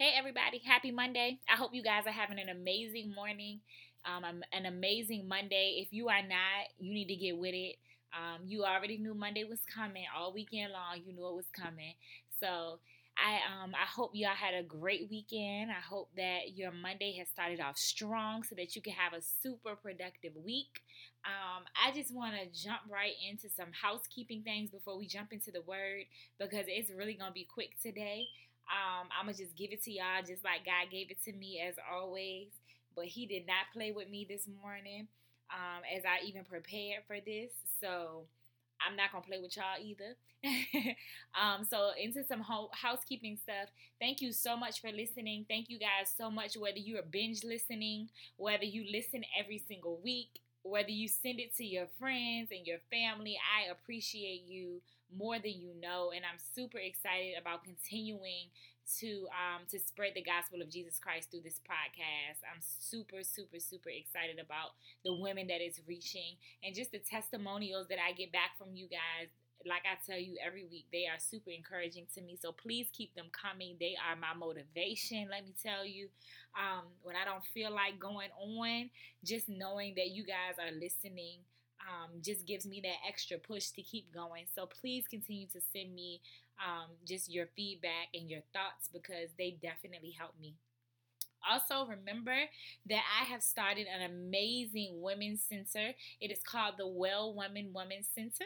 Hey, everybody. Happy Monday. I hope you guys are having an amazing morning, um, an amazing Monday. If you are not, you need to get with it. Um, you already knew Monday was coming all weekend long. You knew it was coming. So, I um I hope y'all had a great weekend. I hope that your Monday has started off strong so that you can have a super productive week. Um, I just want to jump right into some housekeeping things before we jump into the word because it's really gonna be quick today. Um, I'm gonna just give it to y'all just like God gave it to me as always. But He did not play with me this morning um, as I even prepared for this. So I'm not gonna play with y'all either. um, so into some ho- housekeeping stuff. Thank you so much for listening. Thank you guys so much. Whether you are binge listening, whether you listen every single week, whether you send it to your friends and your family, I appreciate you more than you know, and I'm super excited about continuing to um, to spread the gospel of Jesus Christ through this podcast. I'm super, super, super excited about the women that it's reaching and just the testimonials that I get back from you guys. Like I tell you every week, they are super encouraging to me. So please keep them coming. They are my motivation. Let me tell you, um, when I don't feel like going on, just knowing that you guys are listening um, just gives me that extra push to keep going. So please continue to send me um, just your feedback and your thoughts because they definitely help me. Also, remember that I have started an amazing women's center. It is called the Well Woman Women's Center.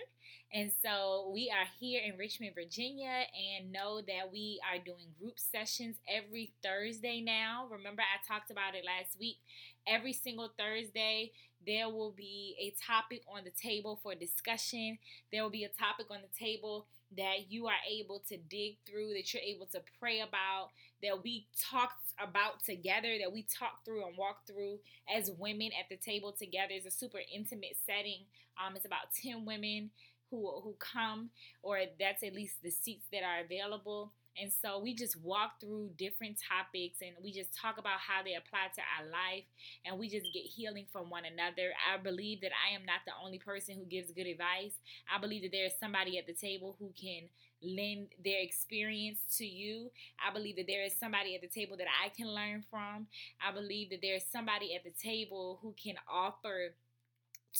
And so we are here in Richmond, Virginia, and know that we are doing group sessions every Thursday now. Remember, I talked about it last week. Every single Thursday, there will be a topic on the table for discussion. There will be a topic on the table that you are able to dig through, that you're able to pray about, that we talked about together, that we talk through and walk through as women at the table together. It's a super intimate setting. Um, it's about 10 women who, who come, or that's at least the seats that are available. And so we just walk through different topics and we just talk about how they apply to our life and we just get healing from one another. I believe that I am not the only person who gives good advice. I believe that there is somebody at the table who can lend their experience to you. I believe that there is somebody at the table that I can learn from. I believe that there is somebody at the table who can offer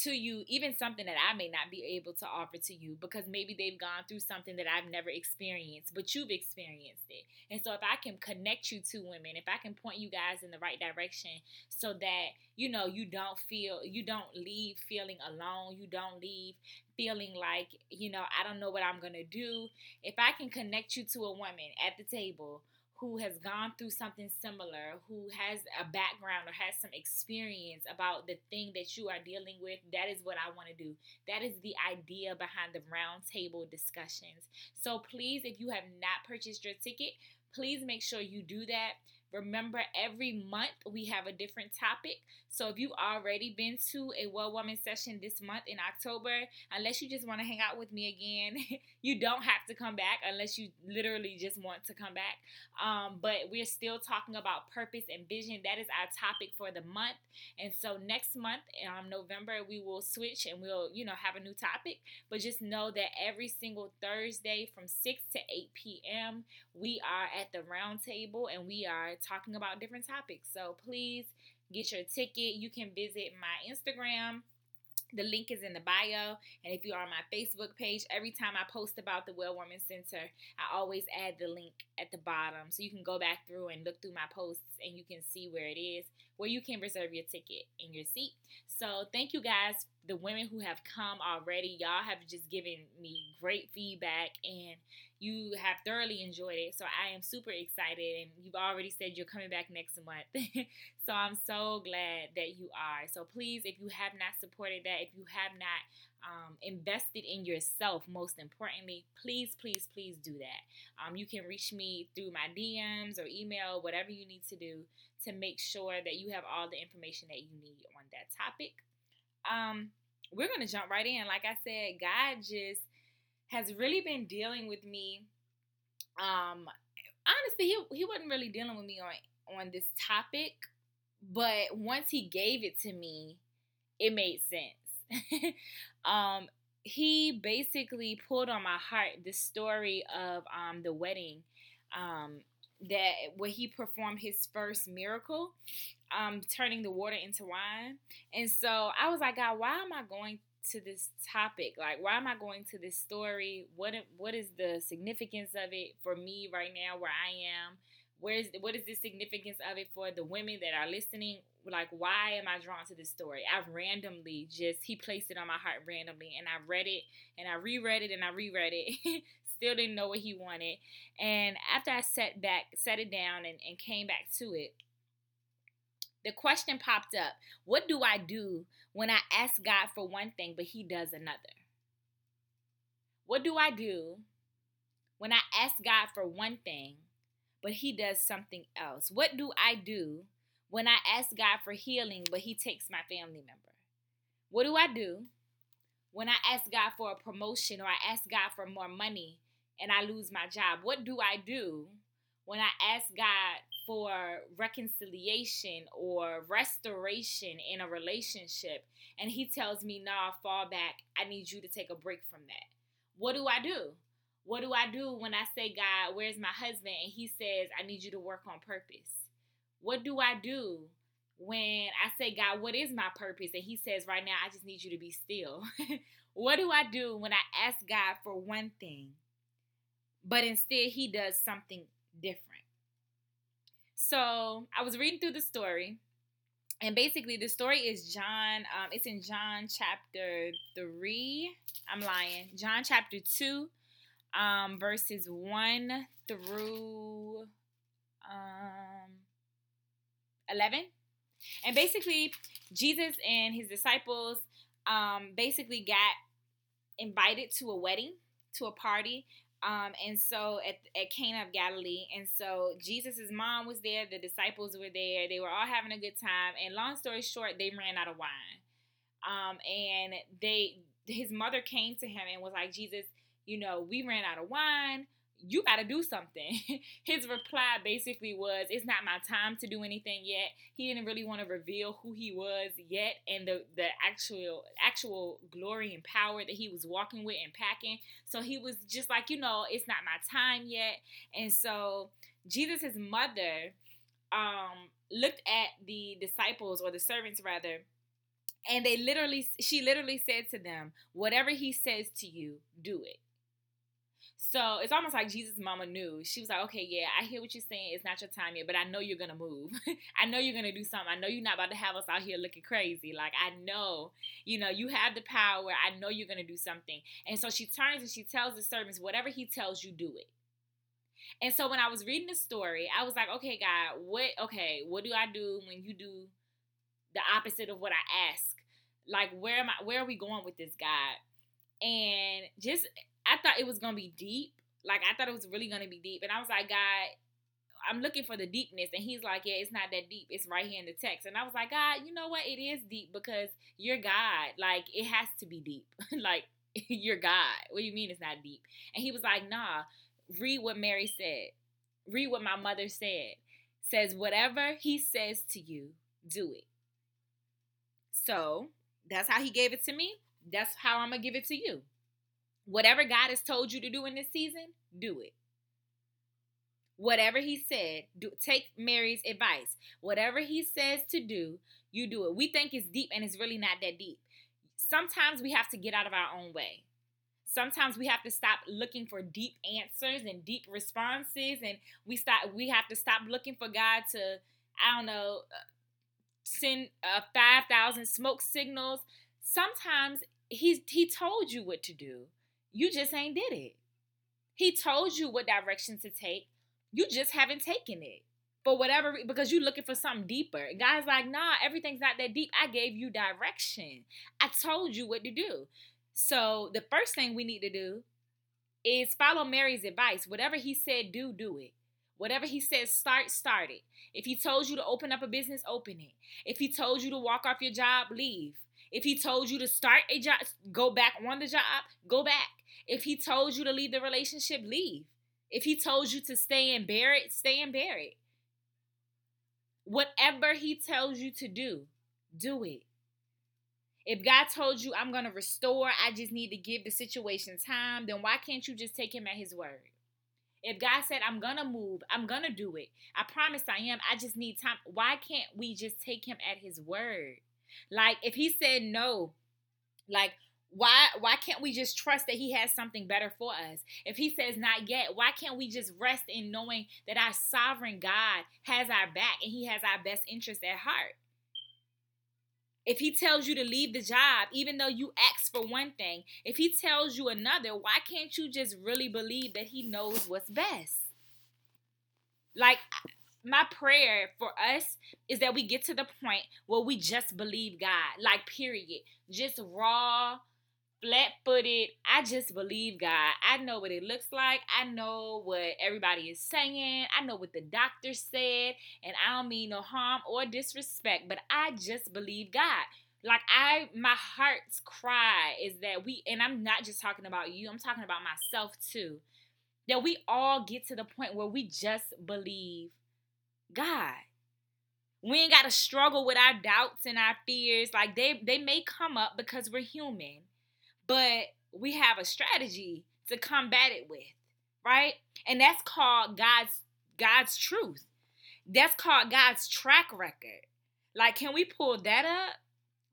to you even something that I may not be able to offer to you because maybe they've gone through something that I've never experienced, but you've experienced it. And so if I can connect you to women, if I can point you guys in the right direction so that you know you don't feel you don't leave feeling alone, you don't leave feeling like, you know, I don't know what I'm going to do. If I can connect you to a woman at the table who has gone through something similar, who has a background or has some experience about the thing that you are dealing with, that is what I want to do. That is the idea behind the roundtable discussions. So please, if you have not purchased your ticket, please make sure you do that. Remember, every month we have a different topic. So if you've already been to a Well Woman session this month in October, unless you just want to hang out with me again, you don't have to come back unless you literally just want to come back. Um, but we're still talking about purpose and vision. That is our topic for the month. And so next month, um, November, we will switch and we'll, you know, have a new topic. But just know that every single Thursday from 6 to 8 p.m., we are at the round table and we are talking about different topics. So please get your ticket. You can visit my Instagram. The link is in the bio. And if you are on my Facebook page, every time I post about the Well Woman Center, I always add the link at the bottom. So you can go back through and look through my posts and you can see where it is, where you can reserve your ticket in your seat. So thank you guys, the women who have come already. Y'all have just given me great feedback and you have thoroughly enjoyed it. So I am super excited, and you've already said you're coming back next month. so I'm so glad that you are. So please, if you have not supported that, if you have not um, invested in yourself, most importantly, please, please, please do that. Um, you can reach me through my DMs or email, whatever you need to do to make sure that you have all the information that you need on that topic. Um, we're going to jump right in. Like I said, God just has really been dealing with me. Um, honestly, he he wasn't really dealing with me on on this topic, but once he gave it to me, it made sense. um, he basically pulled on my heart the story of um the wedding um that where he performed his first miracle, um, turning the water into wine. And so I was like, God, why am I going to this topic? Like, why am I going to this story? What what is the significance of it for me right now, where I am? Where's what is the significance of it for the women that are listening? Like, why am I drawn to this story? I've randomly just he placed it on my heart randomly, and I read it and I reread it and I reread it. Still didn't know what he wanted. And after I sat back, set it down, and, and came back to it, the question popped up What do I do when I ask God for one thing, but He does another? What do I do when I ask God for one thing, but He does something else? What do I do when I ask God for healing, but He takes my family member? What do I do when I ask God for a promotion or I ask God for more money and I lose my job? What do I do when I ask God for reconciliation or restoration in a relationship and he tells me, nah, fall back. I need you to take a break from that. What do I do? What do I do when I say, God, where's my husband? And he says, I need you to work on purpose. What do I do when I say, God, what is my purpose? And he says, right now, I just need you to be still. what do I do when I ask God for one thing, but instead he does something different? So I was reading through the story, and basically the story is John. Um, it's in John chapter three. I'm lying. John chapter two, um, verses one through um, eleven, and basically Jesus and his disciples um, basically got invited to a wedding, to a party, um, and so at, at Cana of Galilee, and so Jesus's mom was there, the disciples were there, they were all having a good time. And long story short, they ran out of wine. Um, and they his mother came to him and was like, Jesus, you know, we ran out of wine you got to do something. His reply basically was, It's not my time to do anything yet. He didn't really want to reveal who he was yet and the, the actual actual glory and power that he was walking with and packing. So he was just like, you know, it's not my time yet. And so Jesus' mother um, looked at the disciples or the servants rather and they literally she literally said to them whatever he says to you do it so it's almost like Jesus' mama knew. She was like, okay, yeah, I hear what you're saying. It's not your time yet, but I know you're going to move. I know you're going to do something. I know you're not about to have us out here looking crazy. Like, I know, you know, you have the power. I know you're going to do something. And so she turns and she tells the servants, whatever he tells you, do it. And so when I was reading the story, I was like, okay, God, what, okay, what do I do when you do the opposite of what I ask? Like, where am I, where are we going with this, God? And just I thought it was gonna be deep. Like I thought it was really gonna be deep, and I was like, God, I'm looking for the deepness, and He's like, Yeah, it's not that deep. It's right here in the text, and I was like, God, you know what? It is deep because you're God. Like it has to be deep. like you're God. What do you mean it's not deep? And He was like, Nah, read what Mary said. Read what my mother said. Says whatever He says to you, do it. So that's how He gave it to me. That's how I'm gonna give it to you. Whatever God has told you to do in this season, do it. Whatever he said, do take Mary's advice. Whatever he says to do, you do it. We think it's deep and it's really not that deep. Sometimes we have to get out of our own way. Sometimes we have to stop looking for deep answers and deep responses and we stop we have to stop looking for God to I don't know uh, send uh, 5000 smoke signals. Sometimes he's he told you what to do. You just ain't did it. He told you what direction to take. You just haven't taken it. For whatever because you're looking for something deeper. God's like, nah, everything's not that deep. I gave you direction. I told you what to do. So the first thing we need to do is follow Mary's advice. Whatever he said, do, do it. Whatever he says, start, start it. If he told you to open up a business, open it. If he told you to walk off your job, leave. If he told you to start a job, go back on the job, go back. If he told you to leave the relationship, leave. If he told you to stay and bear it, stay and bear it. Whatever he tells you to do, do it. If God told you, I'm going to restore, I just need to give the situation time, then why can't you just take him at his word? If God said, I'm going to move, I'm going to do it. I promise I am. I just need time. Why can't we just take him at his word? Like, if he said no, like, why why can't we just trust that he has something better for us if he says not yet why can't we just rest in knowing that our sovereign god has our back and he has our best interest at heart if he tells you to leave the job, even though you asked for one thing, if he tells you another, why can't you just really believe that he knows what's best? Like, my prayer for us is that we get to the point where we just believe God, like, period. Just raw, flat footed. I just believe God. I know what it looks like. I know what everybody is saying. I know what the doctor said. And I don't mean no harm or disrespect, but I just believe God. Like I my heart's cry is that we and I'm not just talking about you, I'm talking about myself too. That we all get to the point where we just believe God. We ain't got to struggle with our doubts and our fears. Like they they may come up because we're human but we have a strategy to combat it with, right? And that's called God's God's truth. That's called God's track record. Like, can we pull that up?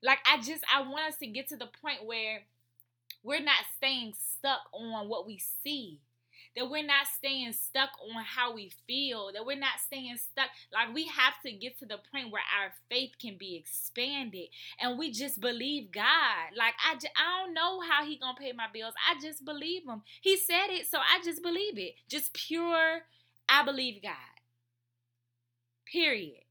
Like, I just I want us to get to the point where we're not staying stuck on what we see that we're not staying stuck on how we feel, that we're not staying stuck. Like we have to get to the point where our faith can be expanded and we just believe God. Like I, I don't know how he going to pay my bills. I just believe him. He said it, so I just believe it. Just pure I believe God. Period.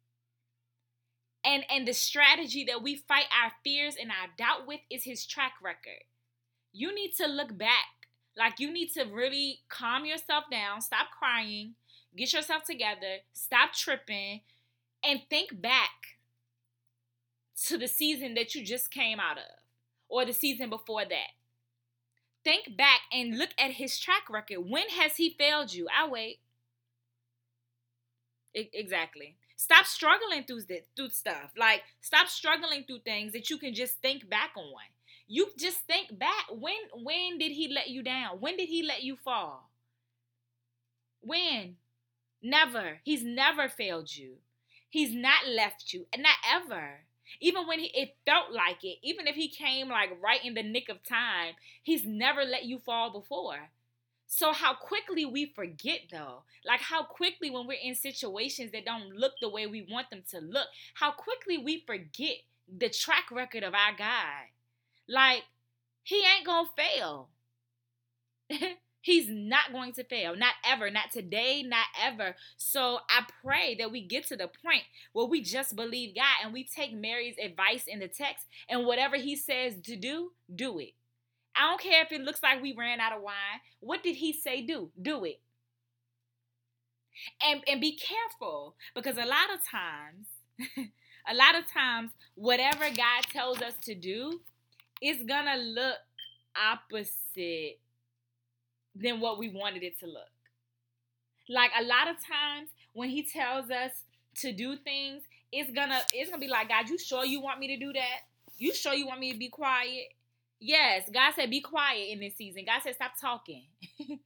And and the strategy that we fight our fears and our doubt with is his track record. You need to look back like you need to really calm yourself down, stop crying, get yourself together, stop tripping, and think back to the season that you just came out of or the season before that. Think back and look at his track record. When has he failed you? I wait. exactly. Stop struggling through this, through stuff. Like stop struggling through things that you can just think back on. You just think back. When when did he let you down? When did he let you fall? When? Never. He's never failed you. He's not left you. And not ever. Even when he, it felt like it, even if he came like right in the nick of time, he's never let you fall before. So how quickly we forget though. Like how quickly when we're in situations that don't look the way we want them to look, how quickly we forget the track record of our God. Like, he ain't gonna fail. He's not going to fail. Not ever. Not today. Not ever. So I pray that we get to the point where we just believe God and we take Mary's advice in the text and whatever he says to do, do it. I don't care if it looks like we ran out of wine. What did he say do? Do it. And and be careful because a lot of times a lot of times whatever God tells us to do, it's gonna look opposite than what we wanted it to look. Like a lot of times when he tells us to do things, it's gonna it's gonna be like, God, you sure you want me to do that? You sure you want me to be quiet? Yes, God said be quiet in this season. God said stop talking. and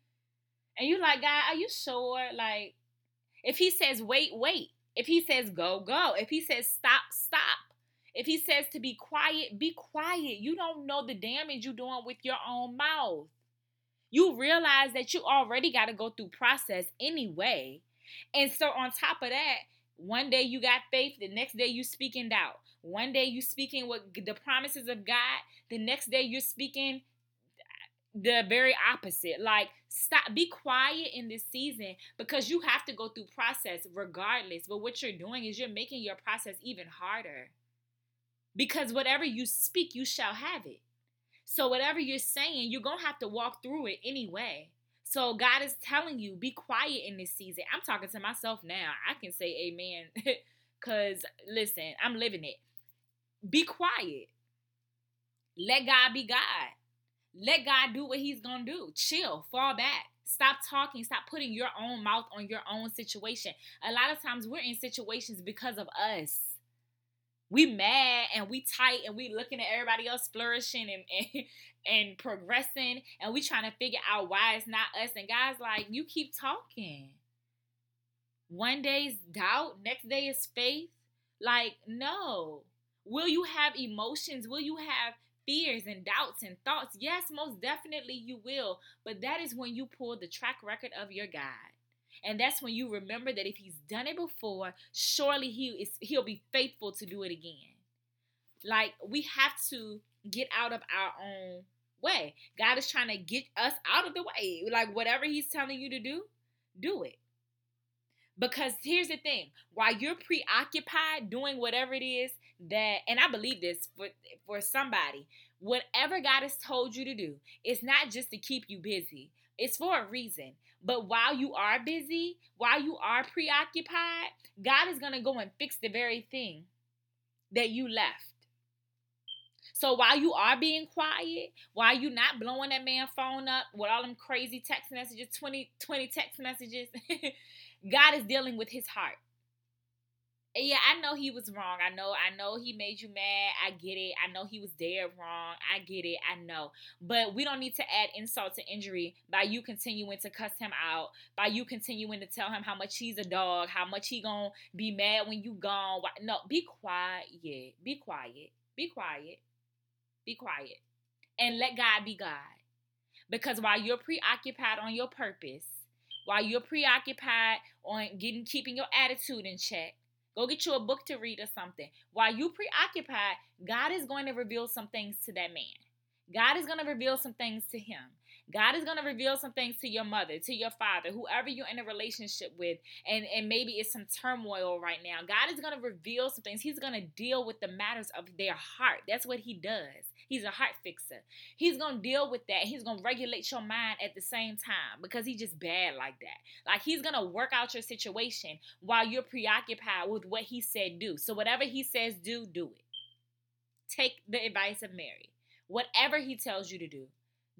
you like, God, are you sure? Like, if he says wait, wait. If he says go, go. If he says stop, stop. If he says to be quiet, be quiet. You don't know the damage you're doing with your own mouth. You realize that you already got to go through process anyway. And so on top of that, one day you got faith, the next day you speaking doubt. One day you speaking with the promises of God, the next day you're speaking the very opposite. Like stop be quiet in this season because you have to go through process regardless. But what you're doing is you're making your process even harder. Because whatever you speak, you shall have it. So whatever you're saying, you're going to have to walk through it anyway. So God is telling you, be quiet in this season. I'm talking to myself now. I can say amen cuz listen, I'm living it. Be quiet. Let God be God. Let God do what he's going to do. Chill, fall back. Stop talking. Stop putting your own mouth on your own situation. A lot of times we're in situations because of us We mad and we tight and we looking at everybody else flourishing and, and and progressing and we trying to figure out why it's not us. And guys, like you keep talking. One day is doubt, next day is faith. Like, no. Will you have emotions? Will you have fears and doubts and thoughts? Yes, most definitely you will. But that is when you pull the track record of your God. And that's when you remember that if he's done it before, surely he is he'll be faithful to do it again. Like we have to get out of our own way. God is trying to get us out of the way. Like whatever he's telling you to do, do it. Because here's the thing, while you're preoccupied doing whatever it is that and I believe this for for somebody, whatever God has told you to do, it's not just to keep you busy. It's for a reason. But while you are busy, while you are preoccupied, God is going to go and fix the very thing that you left. So while you are being quiet, while you not blowing that man phone up with all them crazy text messages, 20, 20 text messages, God is dealing with his heart yeah, I know he was wrong. I know, I know he made you mad. I get it. I know he was dead wrong. I get it. I know. But we don't need to add insult to injury by you continuing to cuss him out, by you continuing to tell him how much he's a dog, how much he gonna be mad when you gone. No, be quiet. Be quiet. Be quiet. Be quiet. And let God be God. Because while you're preoccupied on your purpose, while you're preoccupied on getting keeping your attitude in check, Go get you a book to read or something. While you preoccupied, God is going to reveal some things to that man. God is going to reveal some things to him. God is going to reveal some things to your mother, to your father, whoever you're in a relationship with, and, and maybe it's some turmoil right now. God is going to reveal some things. He's going to deal with the matters of their heart. That's what He does. He's a heart fixer. He's going to deal with that. He's going to regulate your mind at the same time because He's just bad like that. Like He's going to work out your situation while you're preoccupied with what He said do. So, whatever He says do, do it. Take the advice of Mary. Whatever He tells you to do,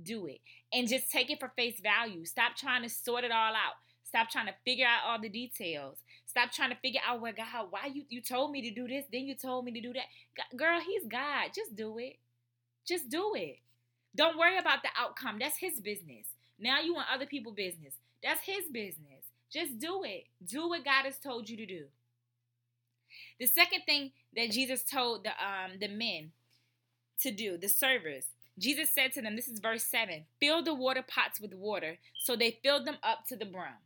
do it. And just take it for face value. Stop trying to sort it all out. Stop trying to figure out all the details. Stop trying to figure out where God, why you you told me to do this, then you told me to do that. Girl, he's God. Just do it. Just do it. Don't worry about the outcome. That's his business. Now you want other people business. That's his business. Just do it. Do what God has told you to do. The second thing that Jesus told the um the men to do, the servers, Jesus said to them, this is verse 7 fill the water pots with water. So they filled them up to the brim.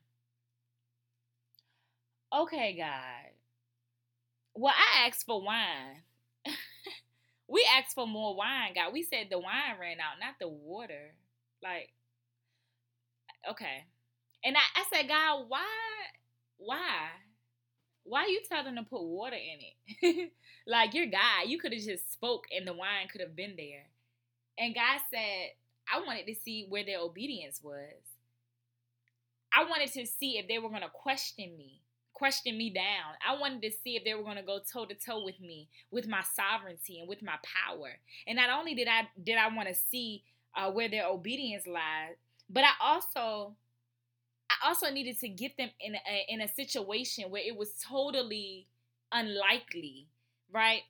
Okay, God. Well, I asked for wine. we asked for more wine, God. We said the wine ran out, not the water. Like, okay. And I, I said, God, why? Why? Why you tell them to put water in it? like, you're God. You could have just spoke and the wine could have been there. And God said, I wanted to see where their obedience was. I wanted to see if they were going to question me, question me down. I wanted to see if they were going to go toe to toe with me, with my sovereignty and with my power. And not only did I did I want to see uh, where their obedience lies, but I also I also needed to get them in a, in a situation where it was totally unlikely, right?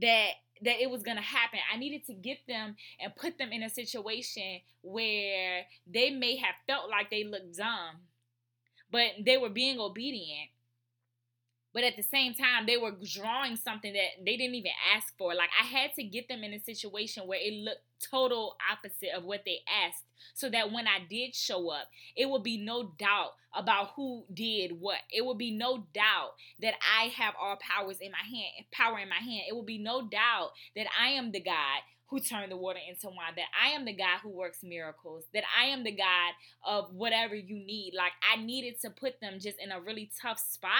That that it was going to happen. I needed to get them and put them in a situation where they may have felt like they looked dumb, but they were being obedient. But at the same time, they were drawing something that they didn't even ask for. Like I had to get them in a situation where it looked total opposite of what they asked so that when I did show up, it would be no doubt about who did what. It would be no doubt that I have all powers in my hand, power in my hand. It will be no doubt that I am the God who turned the water into wine, that I am the God who works miracles, that I am the God of whatever you need. Like I needed to put them just in a really tough spot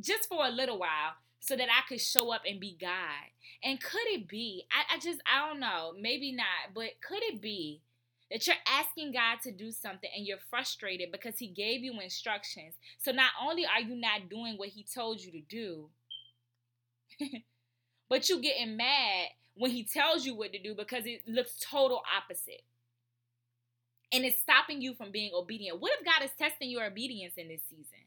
just for a little while so that I could show up and be God. And could it be, I, I just, I don't know, maybe not, but could it be that you're asking God to do something and you're frustrated because He gave you instructions? So not only are you not doing what He told you to do, but you're getting mad when He tells you what to do because it looks total opposite. And it's stopping you from being obedient. What if God is testing your obedience in this season?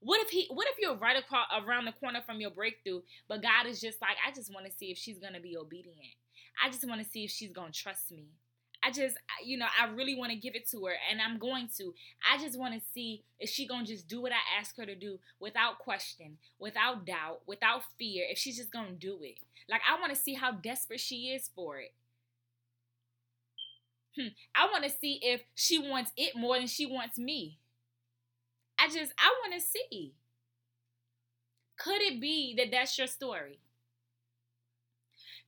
What if he what if you're right across around the corner from your breakthrough, but God is just like, I just want to see if she's gonna be obedient. I just want to see if she's gonna trust me. I just, you know, I really want to give it to her, and I'm going to. I just want to see if she gonna just do what I ask her to do without question, without doubt, without fear. If she's just gonna do it, like I want to see how desperate she is for it. Hmm. I want to see if she wants it more than she wants me. I just, I want to see. Could it be that that's your story?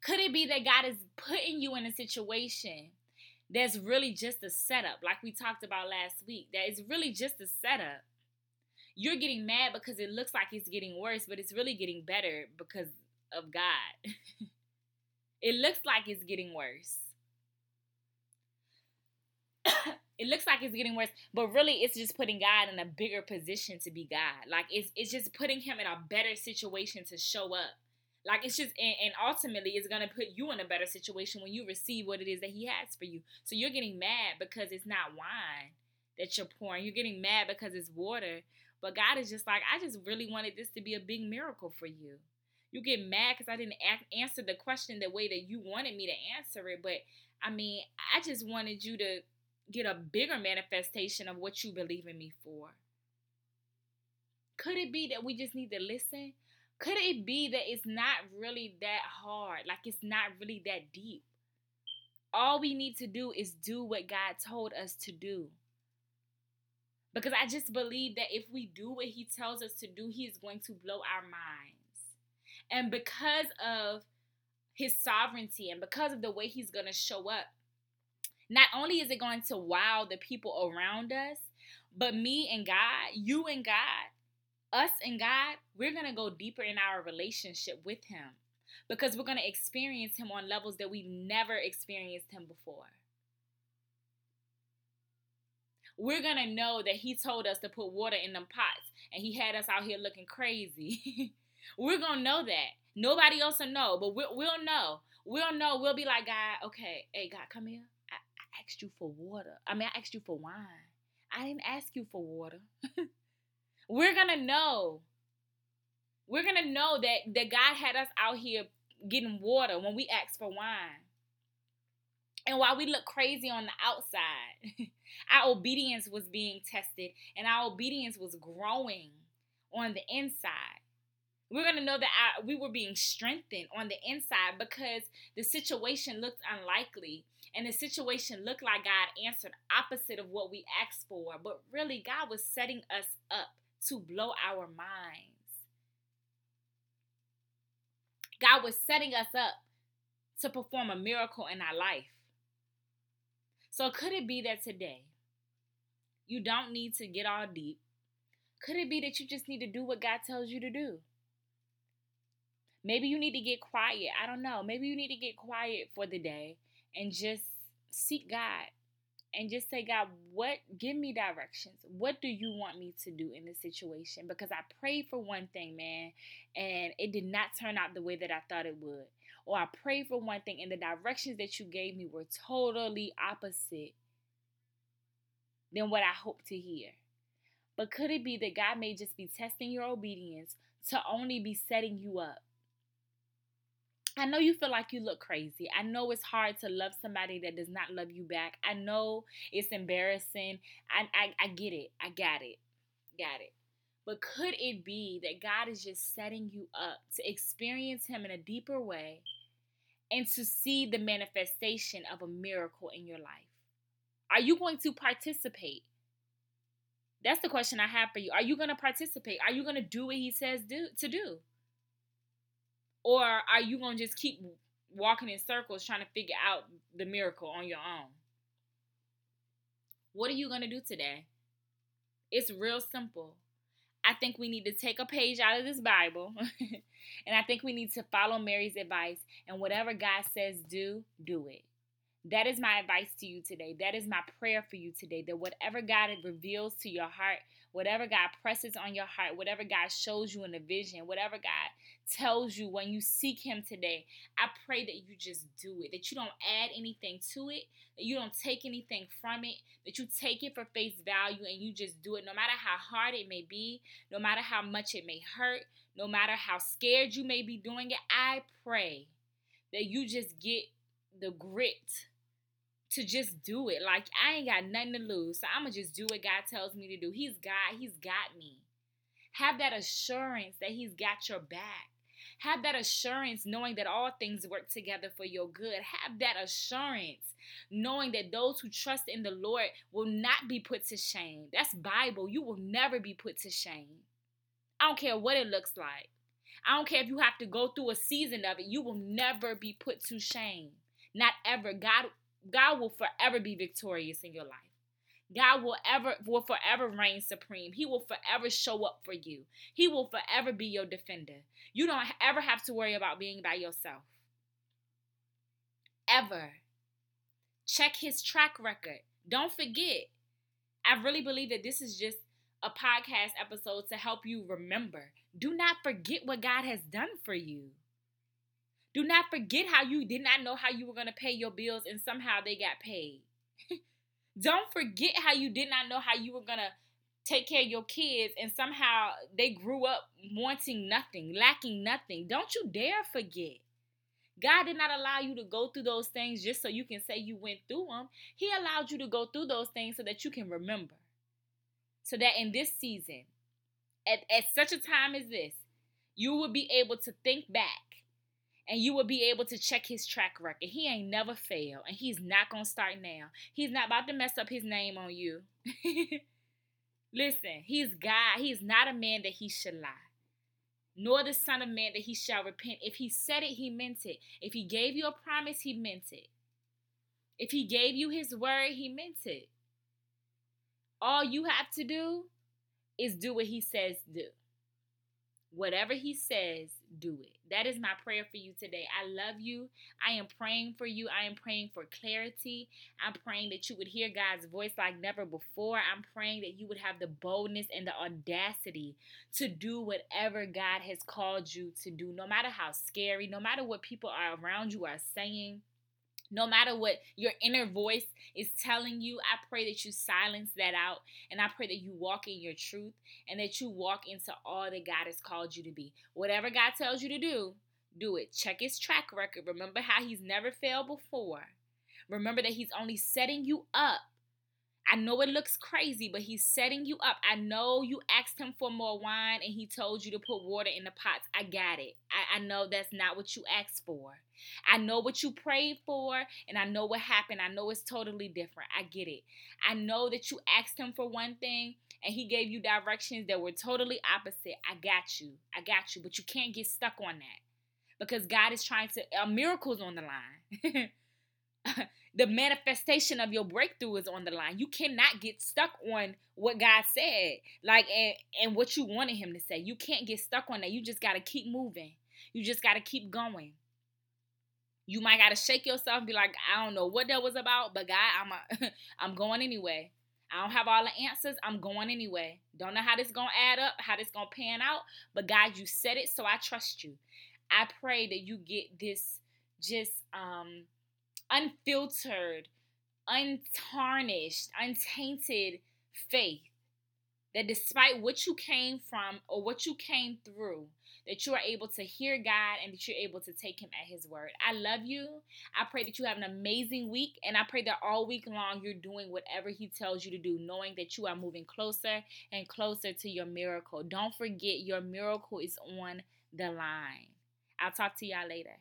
Could it be that God is putting you in a situation that's really just a setup, like we talked about last week? That is really just a setup. You're getting mad because it looks like it's getting worse, but it's really getting better because of God. it looks like it's getting worse. it looks like it's getting worse, but really it's just putting God in a bigger position to be God. Like it's it's just putting him in a better situation to show up. Like it's just and, and ultimately it's gonna put you in a better situation when you receive what it is that he has for you. So you're getting mad because it's not wine that you're pouring. You're getting mad because it's water. But God is just like, I just really wanted this to be a big miracle for you. You get mad because I didn't answer the question the way that you wanted me to answer it. But I mean, I just wanted you to get a bigger manifestation of what you believe in me for. Could it be that we just need to listen? Could it be that it's not really that hard? Like it's not really that deep? All we need to do is do what God told us to do. Because I just believe that if we do what He tells us to do, He is going to blow our minds. And because of His sovereignty and because of the way He's going to show up, not only is it going to wow the people around us, but me and God, you and God, us and God, we're going to go deeper in our relationship with Him because we're going to experience Him on levels that we've never experienced Him before. We're going to know that He told us to put water in them pots and He had us out here looking crazy. we're going to know that. Nobody else will know, but we'll, we'll know. We'll know. We'll be like, God, okay, hey, God, come here asked you for water. I mean, I asked you for wine. I didn't ask you for water. We're going to know. We're going to know that, that God had us out here getting water when we asked for wine. And while we look crazy on the outside, our obedience was being tested and our obedience was growing on the inside. We're going to know that we were being strengthened on the inside because the situation looked unlikely and the situation looked like God answered opposite of what we asked for, but really God was setting us up to blow our minds. God was setting us up to perform a miracle in our life. So, could it be that today you don't need to get all deep? Could it be that you just need to do what God tells you to do? Maybe you need to get quiet. I don't know. Maybe you need to get quiet for the day and just seek God and just say, God, what give me directions? What do you want me to do in this situation? Because I prayed for one thing, man, and it did not turn out the way that I thought it would. Or I prayed for one thing and the directions that you gave me were totally opposite than what I hoped to hear. But could it be that God may just be testing your obedience to only be setting you up? I know you feel like you look crazy. I know it's hard to love somebody that does not love you back. I know it's embarrassing. I, I, I get it. I got it. Got it. But could it be that God is just setting you up to experience Him in a deeper way and to see the manifestation of a miracle in your life? Are you going to participate? That's the question I have for you. Are you going to participate? Are you going to do what He says do, to do? Or are you going to just keep walking in circles trying to figure out the miracle on your own? What are you going to do today? It's real simple. I think we need to take a page out of this Bible and I think we need to follow Mary's advice and whatever God says do, do it. That is my advice to you today. That is my prayer for you today. That whatever God reveals to your heart, whatever God presses on your heart, whatever God shows you in a vision, whatever God tells you when you seek Him today, I pray that you just do it, that you don't add anything to it, that you don't take anything from it, that you take it for face value and you just do it no matter how hard it may be, no matter how much it may hurt, no matter how scared you may be doing it. I pray that you just get the grit to just do it. Like I ain't got nothing to lose. So I'm gonna just do what God tells me to do. He's God, He's got me. Have that assurance that He's got your back. Have that assurance knowing that all things work together for your good. Have that assurance knowing that those who trust in the Lord will not be put to shame. That's Bible. You will never be put to shame. I don't care what it looks like. I don't care if you have to go through a season of it. You will never be put to shame. Not ever. God God will forever be victorious in your life. God will ever will forever reign supreme. He will forever show up for you. He will forever be your defender. You don't ever have to worry about being by yourself. Ever. Check his track record. Don't forget. I really believe that this is just a podcast episode to help you remember. Do not forget what God has done for you. Do not forget how you did not know how you were going to pay your bills and somehow they got paid. Don't forget how you did not know how you were going to take care of your kids and somehow they grew up wanting nothing, lacking nothing. Don't you dare forget. God did not allow you to go through those things just so you can say you went through them. He allowed you to go through those things so that you can remember. So that in this season, at, at such a time as this, you will be able to think back and you will be able to check his track record. He ain't never failed, and he's not gonna start now. He's not about to mess up his name on you. Listen, he's God. He's not a man that he should lie, nor the Son of Man that he shall repent. If he said it, he meant it. If he gave you a promise, he meant it. If he gave you his word, he meant it. All you have to do is do what he says do. Whatever he says, do it. That is my prayer for you today. I love you. I am praying for you. I am praying for clarity. I'm praying that you would hear God's voice like never before. I'm praying that you would have the boldness and the audacity to do whatever God has called you to do, no matter how scary, no matter what people are around you are saying no matter what your inner voice is telling you, I pray that you silence that out and I pray that you walk in your truth and that you walk into all that God has called you to be. Whatever God tells you to do, do it. Check his track record. Remember how he's never failed before. Remember that he's only setting you up I know it looks crazy, but he's setting you up. I know you asked him for more wine and he told you to put water in the pots. I got it. I, I know that's not what you asked for. I know what you prayed for and I know what happened. I know it's totally different. I get it. I know that you asked him for one thing and he gave you directions that were totally opposite. I got you. I got you. But you can't get stuck on that because God is trying to, a miracle's on the line. the manifestation of your breakthrough is on the line. You cannot get stuck on what God said, like and, and what you wanted him to say. You can't get stuck on that. You just got to keep moving. You just got to keep going. You might got to shake yourself and be like, I don't know what that was about, but God, I'm a, I'm going anyway. I don't have all the answers. I'm going anyway. Don't know how this to add up, how this to pan out, but God, you said it, so I trust you. I pray that you get this just um unfiltered, untarnished, untainted faith that despite what you came from or what you came through, that you are able to hear God and that you're able to take Him at His word. I love you. I pray that you have an amazing week, and I pray that all week long you're doing whatever He tells you to do, knowing that you are moving closer and closer to your miracle. Don't forget, your miracle is on the line. I'll talk to y'all later.